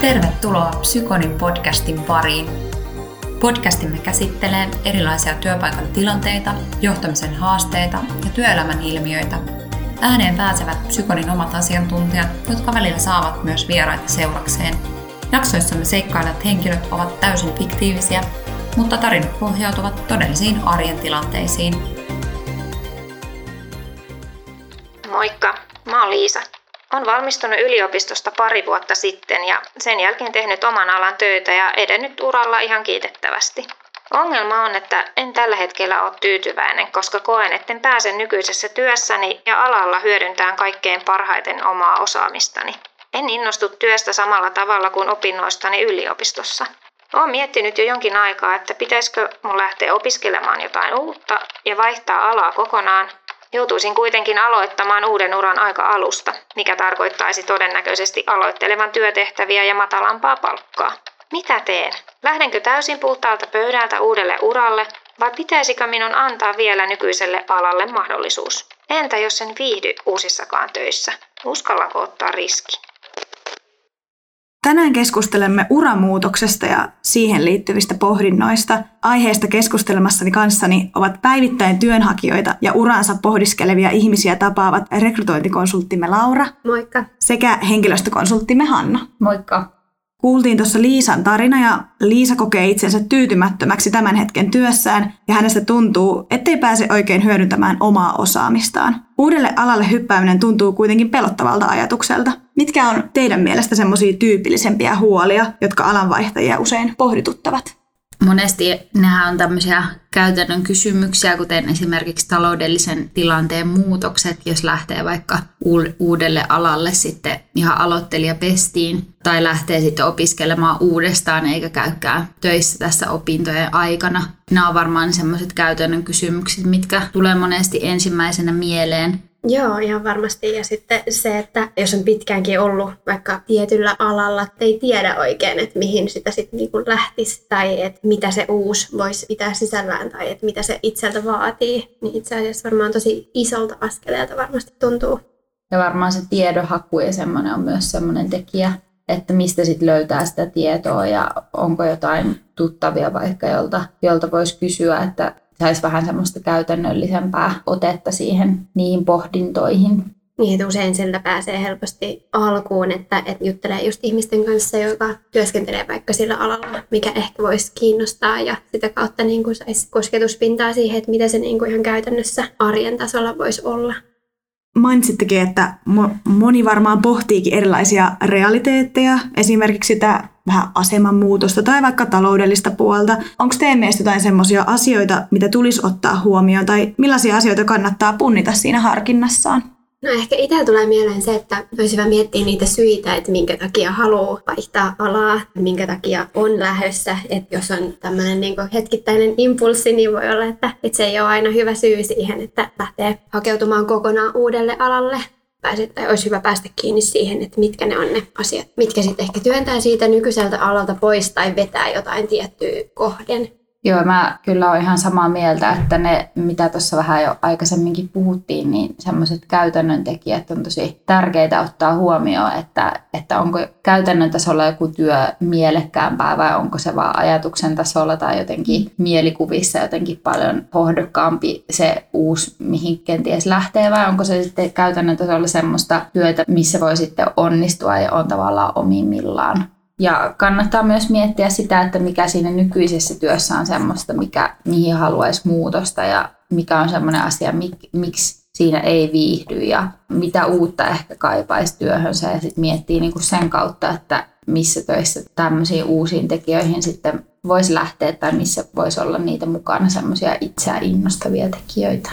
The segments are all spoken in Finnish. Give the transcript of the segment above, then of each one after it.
Tervetuloa Psykonin podcastin pariin. Podcastimme käsittelee erilaisia työpaikan tilanteita, johtamisen haasteita ja työelämän ilmiöitä. Ääneen pääsevät Psykonin omat asiantuntijat, jotka välillä saavat myös vieraita seurakseen. Jaksoissamme seikkailevat henkilöt ovat täysin fiktiivisiä, mutta tarinat pohjautuvat todellisiin arjen tilanteisiin. Moikka, mä oon Liisa. On valmistunut yliopistosta pari vuotta sitten ja sen jälkeen tehnyt oman alan töitä ja edennyt uralla ihan kiitettävästi. Ongelma on, että en tällä hetkellä ole tyytyväinen, koska koen, etten pääse nykyisessä työssäni ja alalla hyödyntään kaikkein parhaiten omaa osaamistani. En innostu työstä samalla tavalla kuin opinnoistani yliopistossa. Olen miettinyt jo jonkin aikaa, että pitäisikö mun lähteä opiskelemaan jotain uutta ja vaihtaa alaa kokonaan, Joutuisin kuitenkin aloittamaan uuden uran aika alusta, mikä tarkoittaisi todennäköisesti aloittelevan työtehtäviä ja matalampaa palkkaa. Mitä teen? Lähdenkö täysin puhtaalta pöydältä uudelle uralle vai pitäisikö minun antaa vielä nykyiselle alalle mahdollisuus? Entä jos en viihdy uusissakaan töissä? Uskallanko ottaa riski? Tänään keskustelemme uramuutoksesta ja siihen liittyvistä pohdinnoista. Aiheesta keskustelemassani kanssani ovat päivittäin työnhakijoita ja uransa pohdiskelevia ihmisiä tapaavat rekrytointikonsulttimme Laura. Moikka. Sekä henkilöstökonsulttimme Hanna. Moikka. Kuultiin tuossa Liisan tarina ja Liisa kokee itsensä tyytymättömäksi tämän hetken työssään ja hänestä tuntuu, ettei pääse oikein hyödyntämään omaa osaamistaan. Uudelle alalle hyppääminen tuntuu kuitenkin pelottavalta ajatukselta. Mitkä on teidän mielestä semmoisia tyypillisempiä huolia, jotka alanvaihtajia usein pohdituttavat? Monesti nämä on tämmöisiä käytännön kysymyksiä, kuten esimerkiksi taloudellisen tilanteen muutokset, jos lähtee vaikka uudelle alalle sitten ihan aloittelijapestiin tai lähtee sitten opiskelemaan uudestaan eikä käykään töissä tässä opintojen aikana. Nämä on varmaan semmoiset käytännön kysymykset, mitkä tulee monesti ensimmäisenä mieleen. Joo, ihan varmasti. Ja sitten se, että jos on pitkäänkin ollut vaikka tietyllä alalla, että ei tiedä oikein, että mihin sitä sitten niinku lähtisi tai että mitä se uusi voisi pitää sisällään tai että mitä se itseltä vaatii, niin itse asiassa varmaan tosi isolta askeleelta varmasti tuntuu. Ja varmaan se tiedonhaku ja semmoinen on myös semmoinen tekijä, että mistä sitten löytää sitä tietoa ja onko jotain tuttavia vaikka, jolta, jolta voisi kysyä, että saisi vähän semmoista käytännöllisempää otetta siihen niihin pohdintoihin. Niin, että usein sieltä pääsee helposti alkuun, että, että juttelee just ihmisten kanssa, joka työskentelee vaikka sillä alalla, mikä ehkä voisi kiinnostaa ja sitä kautta niin kuin saisi kosketuspintaa siihen, että mitä se niin kuin ihan käytännössä arjen tasolla voisi olla. Mainitsittekin, että moni varmaan pohtiikin erilaisia realiteetteja, esimerkiksi sitä vähän asemanmuutosta tai vaikka taloudellista puolta. Onko teidän mielestä jotain semmoisia asioita, mitä tulisi ottaa huomioon tai millaisia asioita kannattaa punnita siinä harkinnassaan? No ehkä itse tulee mieleen se, että olisi hyvä miettiä niitä syitä, että minkä takia haluaa vaihtaa alaa, minkä takia on lähdössä. Että jos on tämmöinen niin hetkittäinen impulssi, niin voi olla, että, että se ei ole aina hyvä syy siihen, että lähtee hakeutumaan kokonaan uudelle alalle pääset, tai olisi hyvä päästä kiinni siihen, että mitkä ne on ne asiat, mitkä sitten ehkä työntää siitä nykyiseltä alalta pois tai vetää jotain tiettyä kohden. Joo, mä kyllä olen ihan samaa mieltä, että ne, mitä tuossa vähän jo aikaisemminkin puhuttiin, niin semmoiset käytännön tekijät on tosi tärkeitä ottaa huomioon, että, että onko käytännön tasolla joku työ mielekkäämpää vai onko se vaan ajatuksen tasolla tai jotenkin mielikuvissa jotenkin paljon hohdokkaampi se uusi, mihin kenties lähtee vai onko se sitten käytännön tasolla semmoista työtä, missä voi sitten onnistua ja on tavallaan omimmillaan. Ja kannattaa myös miettiä sitä, että mikä siinä nykyisessä työssä on semmoista, mikä, mihin haluaisi muutosta ja mikä on semmoinen asia, mik, miksi siinä ei viihdy ja mitä uutta ehkä kaipaisi työhönsä ja sitten miettii niin kuin sen kautta, että missä töissä tämmöisiin uusiin tekijöihin sitten voisi lähteä tai missä voisi olla niitä mukana semmoisia itseä innostavia tekijöitä.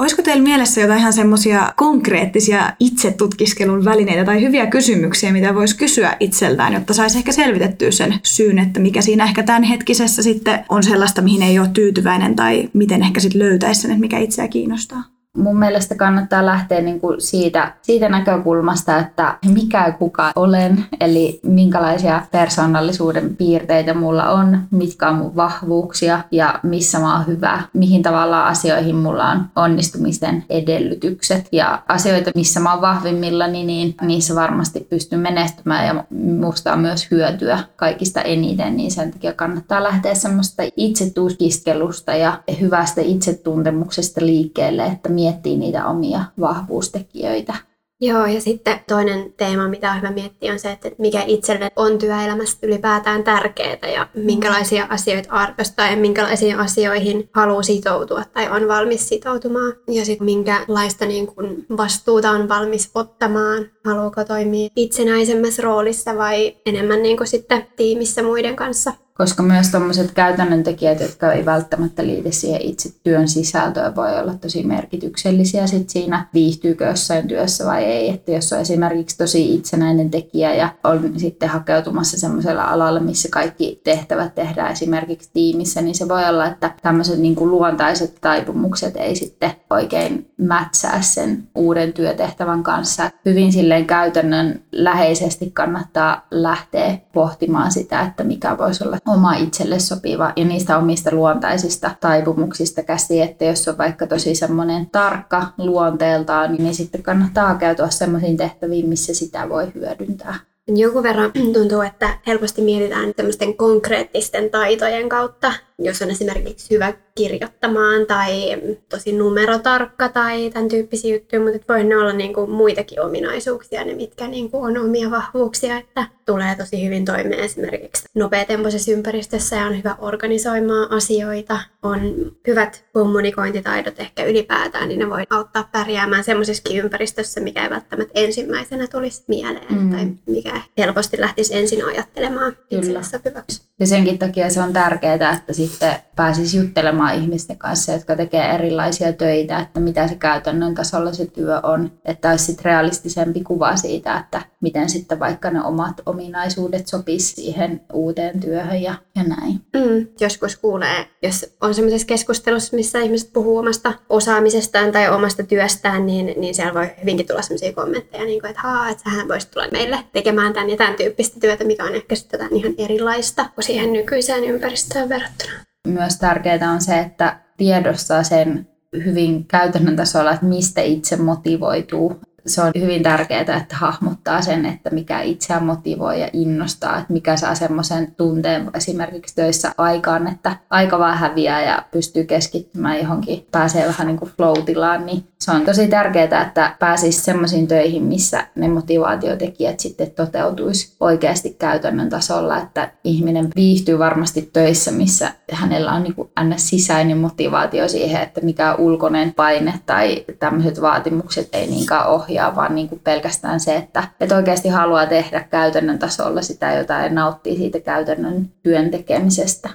Olisiko teillä mielessä jotain ihan semmoisia konkreettisia itsetutkiskelun välineitä tai hyviä kysymyksiä, mitä voisi kysyä itseltään, jotta saisi ehkä selvitettyä sen syyn, että mikä siinä ehkä tämänhetkisessä sitten on sellaista, mihin ei ole tyytyväinen tai miten ehkä sitten löytäisi sen, että mikä itseä kiinnostaa? Mun mielestä kannattaa lähteä niin kuin siitä, siitä näkökulmasta, että mikä kuka olen, eli minkälaisia persoonallisuuden piirteitä mulla on, mitkä on mun vahvuuksia ja missä mä oon hyvä, mihin tavalla asioihin mulla on onnistumisten edellytykset. Ja asioita, missä mä oon vahvimmillani, niin niissä varmasti pystyn menestymään ja musta on myös hyötyä kaikista eniten, niin sen takia kannattaa lähteä semmoista itsetutkiskelusta ja hyvästä itsetuntemuksesta liikkeelle, että miettii niitä omia vahvuustekijöitä. Joo, ja sitten toinen teema, mitä on hyvä miettiä, on se, että mikä itselle on työelämästä ylipäätään tärkeää ja minkälaisia asioita arvostaa ja minkälaisiin asioihin haluaa sitoutua tai on valmis sitoutumaan. Ja sitten minkälaista niin kun vastuuta on valmis ottamaan. Haluaako toimia itsenäisemmässä roolissa vai enemmän niin sitten tiimissä muiden kanssa koska myös tuommoiset käytännön tekijät, jotka ei välttämättä liity siihen itse työn sisältöön, voi olla tosi merkityksellisiä sit siinä, viihtyykö jossain työssä vai ei. Että jos on esimerkiksi tosi itsenäinen tekijä ja on sitten hakeutumassa semmoisella alalla, missä kaikki tehtävät tehdään esimerkiksi tiimissä, niin se voi olla, että tämmöiset niin luontaiset taipumukset ei sitten oikein mätsää sen uuden työtehtävän kanssa. Hyvin silleen käytännön läheisesti kannattaa lähteä pohtimaan sitä, että mikä voisi olla oma itselle sopiva ja niistä omista luontaisista taipumuksista käsi, että jos on vaikka tosi semmoinen tarkka luonteeltaan, niin sitten kannattaa hakeutua semmoisiin tehtäviin, missä sitä voi hyödyntää. Joku verran tuntuu, että helposti mietitään tämmöisten konkreettisten taitojen kautta, jos on esimerkiksi hyvä kirjoittamaan tai tosi numerotarkka tai tämän tyyppisiä juttuja, mutta voi ne olla niin kuin muitakin ominaisuuksia, ne mitkä niin kuin on omia vahvuuksia, että tulee tosi hyvin toimeen esimerkiksi nopeatempoisessa ympäristössä ja on hyvä organisoimaan asioita, on hyvät kommunikointitaidot ehkä ylipäätään, niin ne voi auttaa pärjäämään semmoisessakin ympäristössä, mikä ei välttämättä ensimmäisenä tulisi mieleen mm. tai mikä helposti lähtisi ensin ajattelemaan itselle sopivaksi. Ja senkin takia se on tärkeää, että sitten pääsisi juttelemaan ihmisten kanssa, jotka tekee erilaisia töitä, että mitä se käytännön tasolla se työ on. Että olisi sitten realistisempi kuva siitä, että miten sitten vaikka ne omat ominaisuudet sopisi siihen uuteen työhön ja, ja näin. Mm, joskus kuulee, jos on sellaisessa keskustelussa, missä ihmiset puhuu omasta osaamisestaan tai omasta työstään, niin, niin siellä voi hyvinkin tulla sellaisia kommentteja, niin kuin, että haa, että sähän voisit tulla meille tekemään tämän ja tämän tyyppistä työtä, mikä on ehkä sitten ihan erilaista kuin siihen nykyiseen ympäristöön verrattuna. Myös tärkeää on se, että tiedostaa sen hyvin käytännön tasolla, että mistä itse motivoituu se on hyvin tärkeää, että hahmottaa sen, että mikä itseään motivoi ja innostaa, että mikä saa semmoisen tunteen esimerkiksi töissä aikaan, että aika vaan häviää ja pystyy keskittymään johonkin, pääsee vähän niin kuin flow-tilaan, niin se on tosi tärkeää, että pääsisi semmoisiin töihin, missä ne motivaatiotekijät sitten toteutuisi oikeasti käytännön tasolla, että ihminen viihtyy varmasti töissä, missä hänellä on niin kuin sisäinen motivaatio siihen, että mikä ulkoinen paine tai tämmöiset vaatimukset ei niinkään ohjaa, vaan niin kuin pelkästään se, että, että oikeasti haluaa tehdä käytännön tasolla sitä jotain ja nauttii siitä käytännön työn tekemisestä.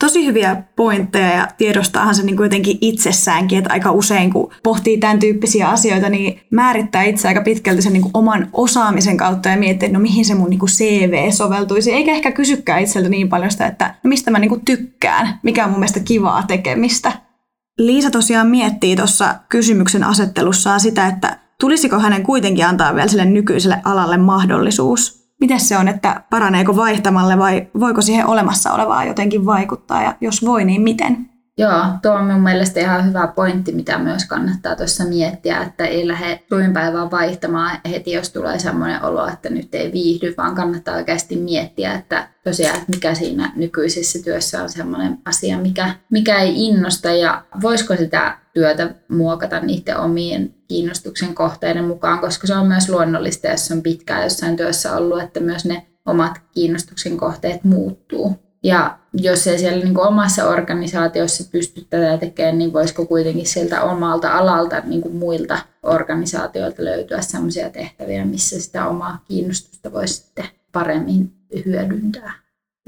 Tosi hyviä pointteja ja tiedostaahan se niin kuin jotenkin itsessäänkin, että aika usein kun pohtii tämän tyyppisiä asioita, niin määrittää itse aika pitkälti sen niin kuin oman osaamisen kautta ja miettii, että no mihin se mun niin kuin CV soveltuisi, eikä ehkä kysykään itseltä niin paljon sitä, että no mistä mä niin kuin tykkään, mikä on mun mielestä kivaa tekemistä. Liisa tosiaan miettii tuossa kysymyksen asettelussaan sitä, että tulisiko hänen kuitenkin antaa vielä sille nykyiselle alalle mahdollisuus miten se on, että paraneeko vaihtamalle vai voiko siihen olemassa olevaa jotenkin vaikuttaa ja jos voi, niin miten? Joo, tuo on mun mielestä ihan hyvä pointti, mitä myös kannattaa tuossa miettiä, että ei lähde suinpäivää vaihtamaan heti, jos tulee semmoinen olo, että nyt ei viihdy, vaan kannattaa oikeasti miettiä, että tosiaan, että mikä siinä nykyisessä työssä on semmoinen asia, mikä, mikä ei innosta ja voisiko sitä työtä muokata niiden omien kiinnostuksen kohteiden mukaan, koska se on myös luonnollista, jos on pitkään jossain työssä ollut, että myös ne omat kiinnostuksen kohteet muuttuu. Ja jos ei siellä niin kuin omassa organisaatiossa pysty tätä tekemään, niin voisiko kuitenkin sieltä omalta alalta niin kuin muilta organisaatioilta löytyä sellaisia tehtäviä, missä sitä omaa kiinnostusta voisi sitten paremmin hyödyntää.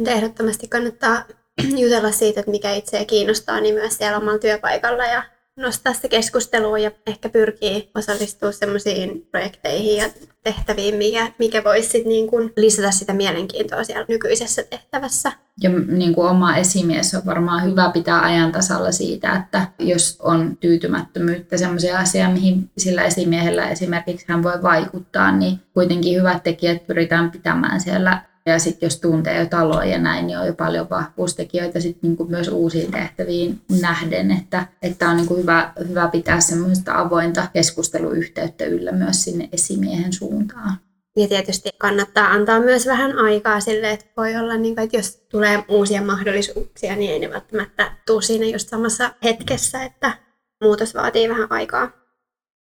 Ehdottomasti kannattaa jutella siitä, että mikä itseä kiinnostaa, niin myös siellä omalla työpaikalla ja nostaa se keskusteluun ja ehkä pyrkii osallistua semmoisiin projekteihin ja tehtäviin, mikä, mikä voisi sit niin kuin lisätä sitä mielenkiintoa siellä nykyisessä tehtävässä. Ja niin kuin oma esimies on varmaan hyvä pitää ajan tasalla siitä, että jos on tyytymättömyyttä sellaisia asioita, mihin sillä esimiehellä esimerkiksi hän voi vaikuttaa, niin kuitenkin hyvät tekijät pyritään pitämään siellä ja sitten jos tuntee jo taloa ja näin, niin on jo paljon vahvuustekijöitä sit niinku myös uusiin tehtäviin nähden, että, että on niinku hyvä, hyvä pitää semmoista avointa keskusteluyhteyttä yllä myös sinne esimiehen suuntaan. Ja tietysti kannattaa antaa myös vähän aikaa sille, että voi olla, niin kuin, että jos tulee uusia mahdollisuuksia, niin ei ne välttämättä tule siinä just samassa hetkessä, että muutos vaatii vähän aikaa.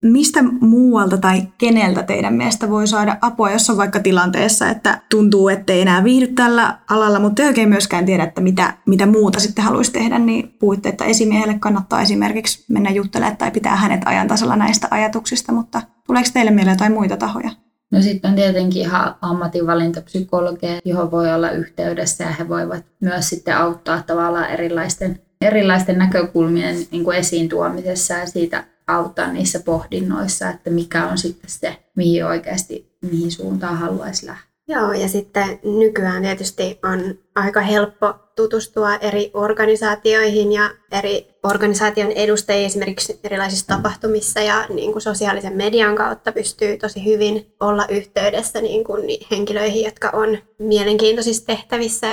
Mistä muualta tai keneltä teidän mielestä voi saada apua, jos on vaikka tilanteessa, että tuntuu, ettei enää viihdy tällä alalla, mutta ei oikein myöskään tiedä, että mitä, mitä muuta sitten haluaisi tehdä, niin puhuitte, että esimiehelle kannattaa esimerkiksi mennä juttelemaan tai pitää hänet ajan tasalla näistä ajatuksista, mutta tuleeko teille mieleen jotain muita tahoja? No sitten on tietenkin ihan ammatinvalintapsykologeja, johon voi olla yhteydessä ja he voivat myös sitten auttaa tavallaan erilaisten, erilaisten näkökulmien niin kuin esiin tuomisessa ja siitä auttaa niissä pohdinnoissa, että mikä on sitten se, mihin oikeasti, mihin suuntaan haluaisi lähteä. Joo, ja sitten nykyään tietysti on aika helppo tutustua eri organisaatioihin ja eri organisaation edustajia esimerkiksi erilaisissa tapahtumissa ja niin kuin sosiaalisen median kautta pystyy tosi hyvin olla yhteydessä niin kuin henkilöihin, jotka on mielenkiintoisissa tehtävissä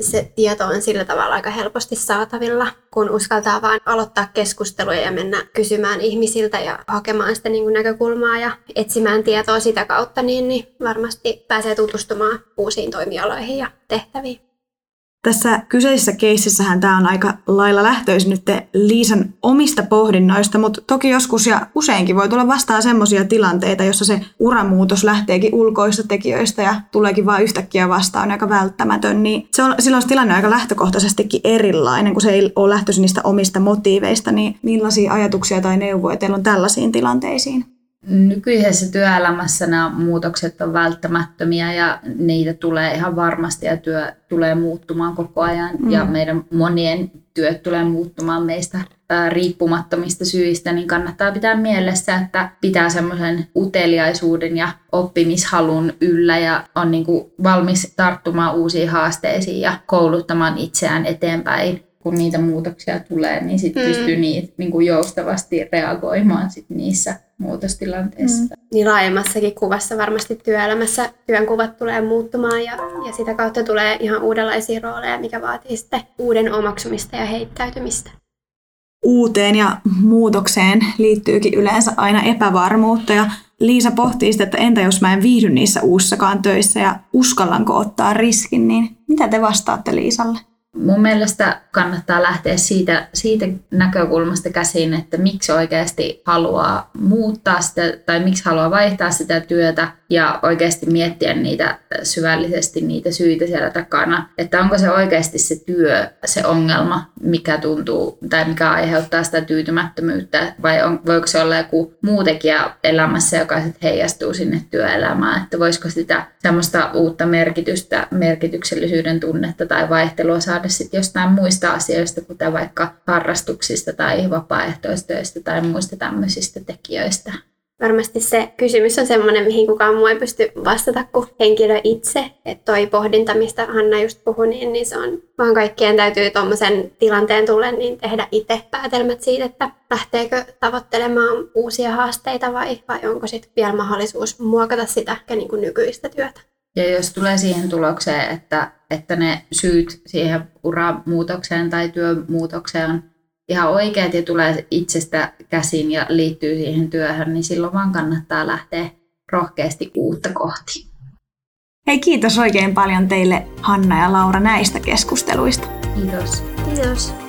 se tieto on sillä tavalla aika helposti saatavilla, kun uskaltaa vain aloittaa keskusteluja ja mennä kysymään ihmisiltä ja hakemaan sitä niin kuin näkökulmaa ja etsimään tietoa sitä kautta, niin, niin varmasti pääsee tutustumaan uusiin toimialoihin ja tehtäviin. Tässä kyseisessä keississähän tämä on aika lailla lähtöisin nyt Liisan omista pohdinnoista, mutta toki joskus ja useinkin voi tulla vastaan semmoisia tilanteita, jossa se uramuutos lähteekin ulkoista tekijöistä ja tuleekin vain yhtäkkiä vastaan aika välttämätön, niin se on, silloin se tilanne on aika lähtökohtaisestikin erilainen, kun se ei ole lähtöisin niistä omista motiiveista, niin millaisia ajatuksia tai neuvoja teillä on tällaisiin tilanteisiin? Nykyisessä työelämässä nämä muutokset on välttämättömiä ja niitä tulee ihan varmasti ja työ tulee muuttumaan koko ajan mm. ja meidän monien työt tulee muuttumaan meistä riippumattomista syistä, niin kannattaa pitää mielessä, että pitää semmoisen uteliaisuuden ja oppimishalun yllä ja on niin kuin valmis tarttumaan uusiin haasteisiin ja kouluttamaan itseään eteenpäin kun niitä muutoksia tulee, niin sitten mm. pystyy niitä niin kuin joustavasti reagoimaan sit niissä muutostilanteissa. Mm. Niin laajemmassakin kuvassa varmasti työelämässä työnkuvat tulee muuttumaan ja, ja sitä kautta tulee ihan uudenlaisia rooleja, mikä vaatii sitten uuden omaksumista ja heittäytymistä. Uuteen ja muutokseen liittyykin yleensä aina epävarmuutta ja Liisa pohtii sitä, että entä jos mä en viihdy niissä uussakaan töissä ja uskallanko ottaa riskin, niin mitä te vastaatte Liisalle? Mun mielestä kannattaa lähteä siitä, siitä näkökulmasta käsin, että miksi oikeasti haluaa muuttaa sitä tai miksi haluaa vaihtaa sitä työtä ja oikeasti miettiä niitä syvällisesti niitä syitä siellä takana. Että onko se oikeasti se työ se ongelma, mikä tuntuu tai mikä aiheuttaa sitä tyytymättömyyttä vai on, voiko se olla joku muu tekijä elämässä, joka sitten heijastuu sinne työelämään. Että voisiko sitä semmoista uutta merkitystä, merkityksellisyyden tunnetta tai vaihtelua saada sitten jostain muista asioista, kuten vaikka harrastuksista tai vapaaehtoistöistä tai muista tämmöisistä tekijöistä varmasti se kysymys on sellainen, mihin kukaan muu ei pysty vastata kuin henkilö itse. Että toi pohdinta, mistä Hanna just puhui, niin, niin se on vaan kaikkien täytyy tuommoisen tilanteen tullen niin tehdä itse päätelmät siitä, että lähteekö tavoittelemaan uusia haasteita vai, vai onko sitten vielä mahdollisuus muokata sitä niin kuin nykyistä työtä. Ja jos tulee siihen tulokseen, että, että ne syyt siihen uramuutokseen tai työmuutokseen on ihan oikeat ja tulee itsestä käsin ja liittyy siihen työhön, niin silloin vaan kannattaa lähteä rohkeasti uutta kohti. Hei kiitos oikein paljon teille Hanna ja Laura näistä keskusteluista. Kiitos. Kiitos.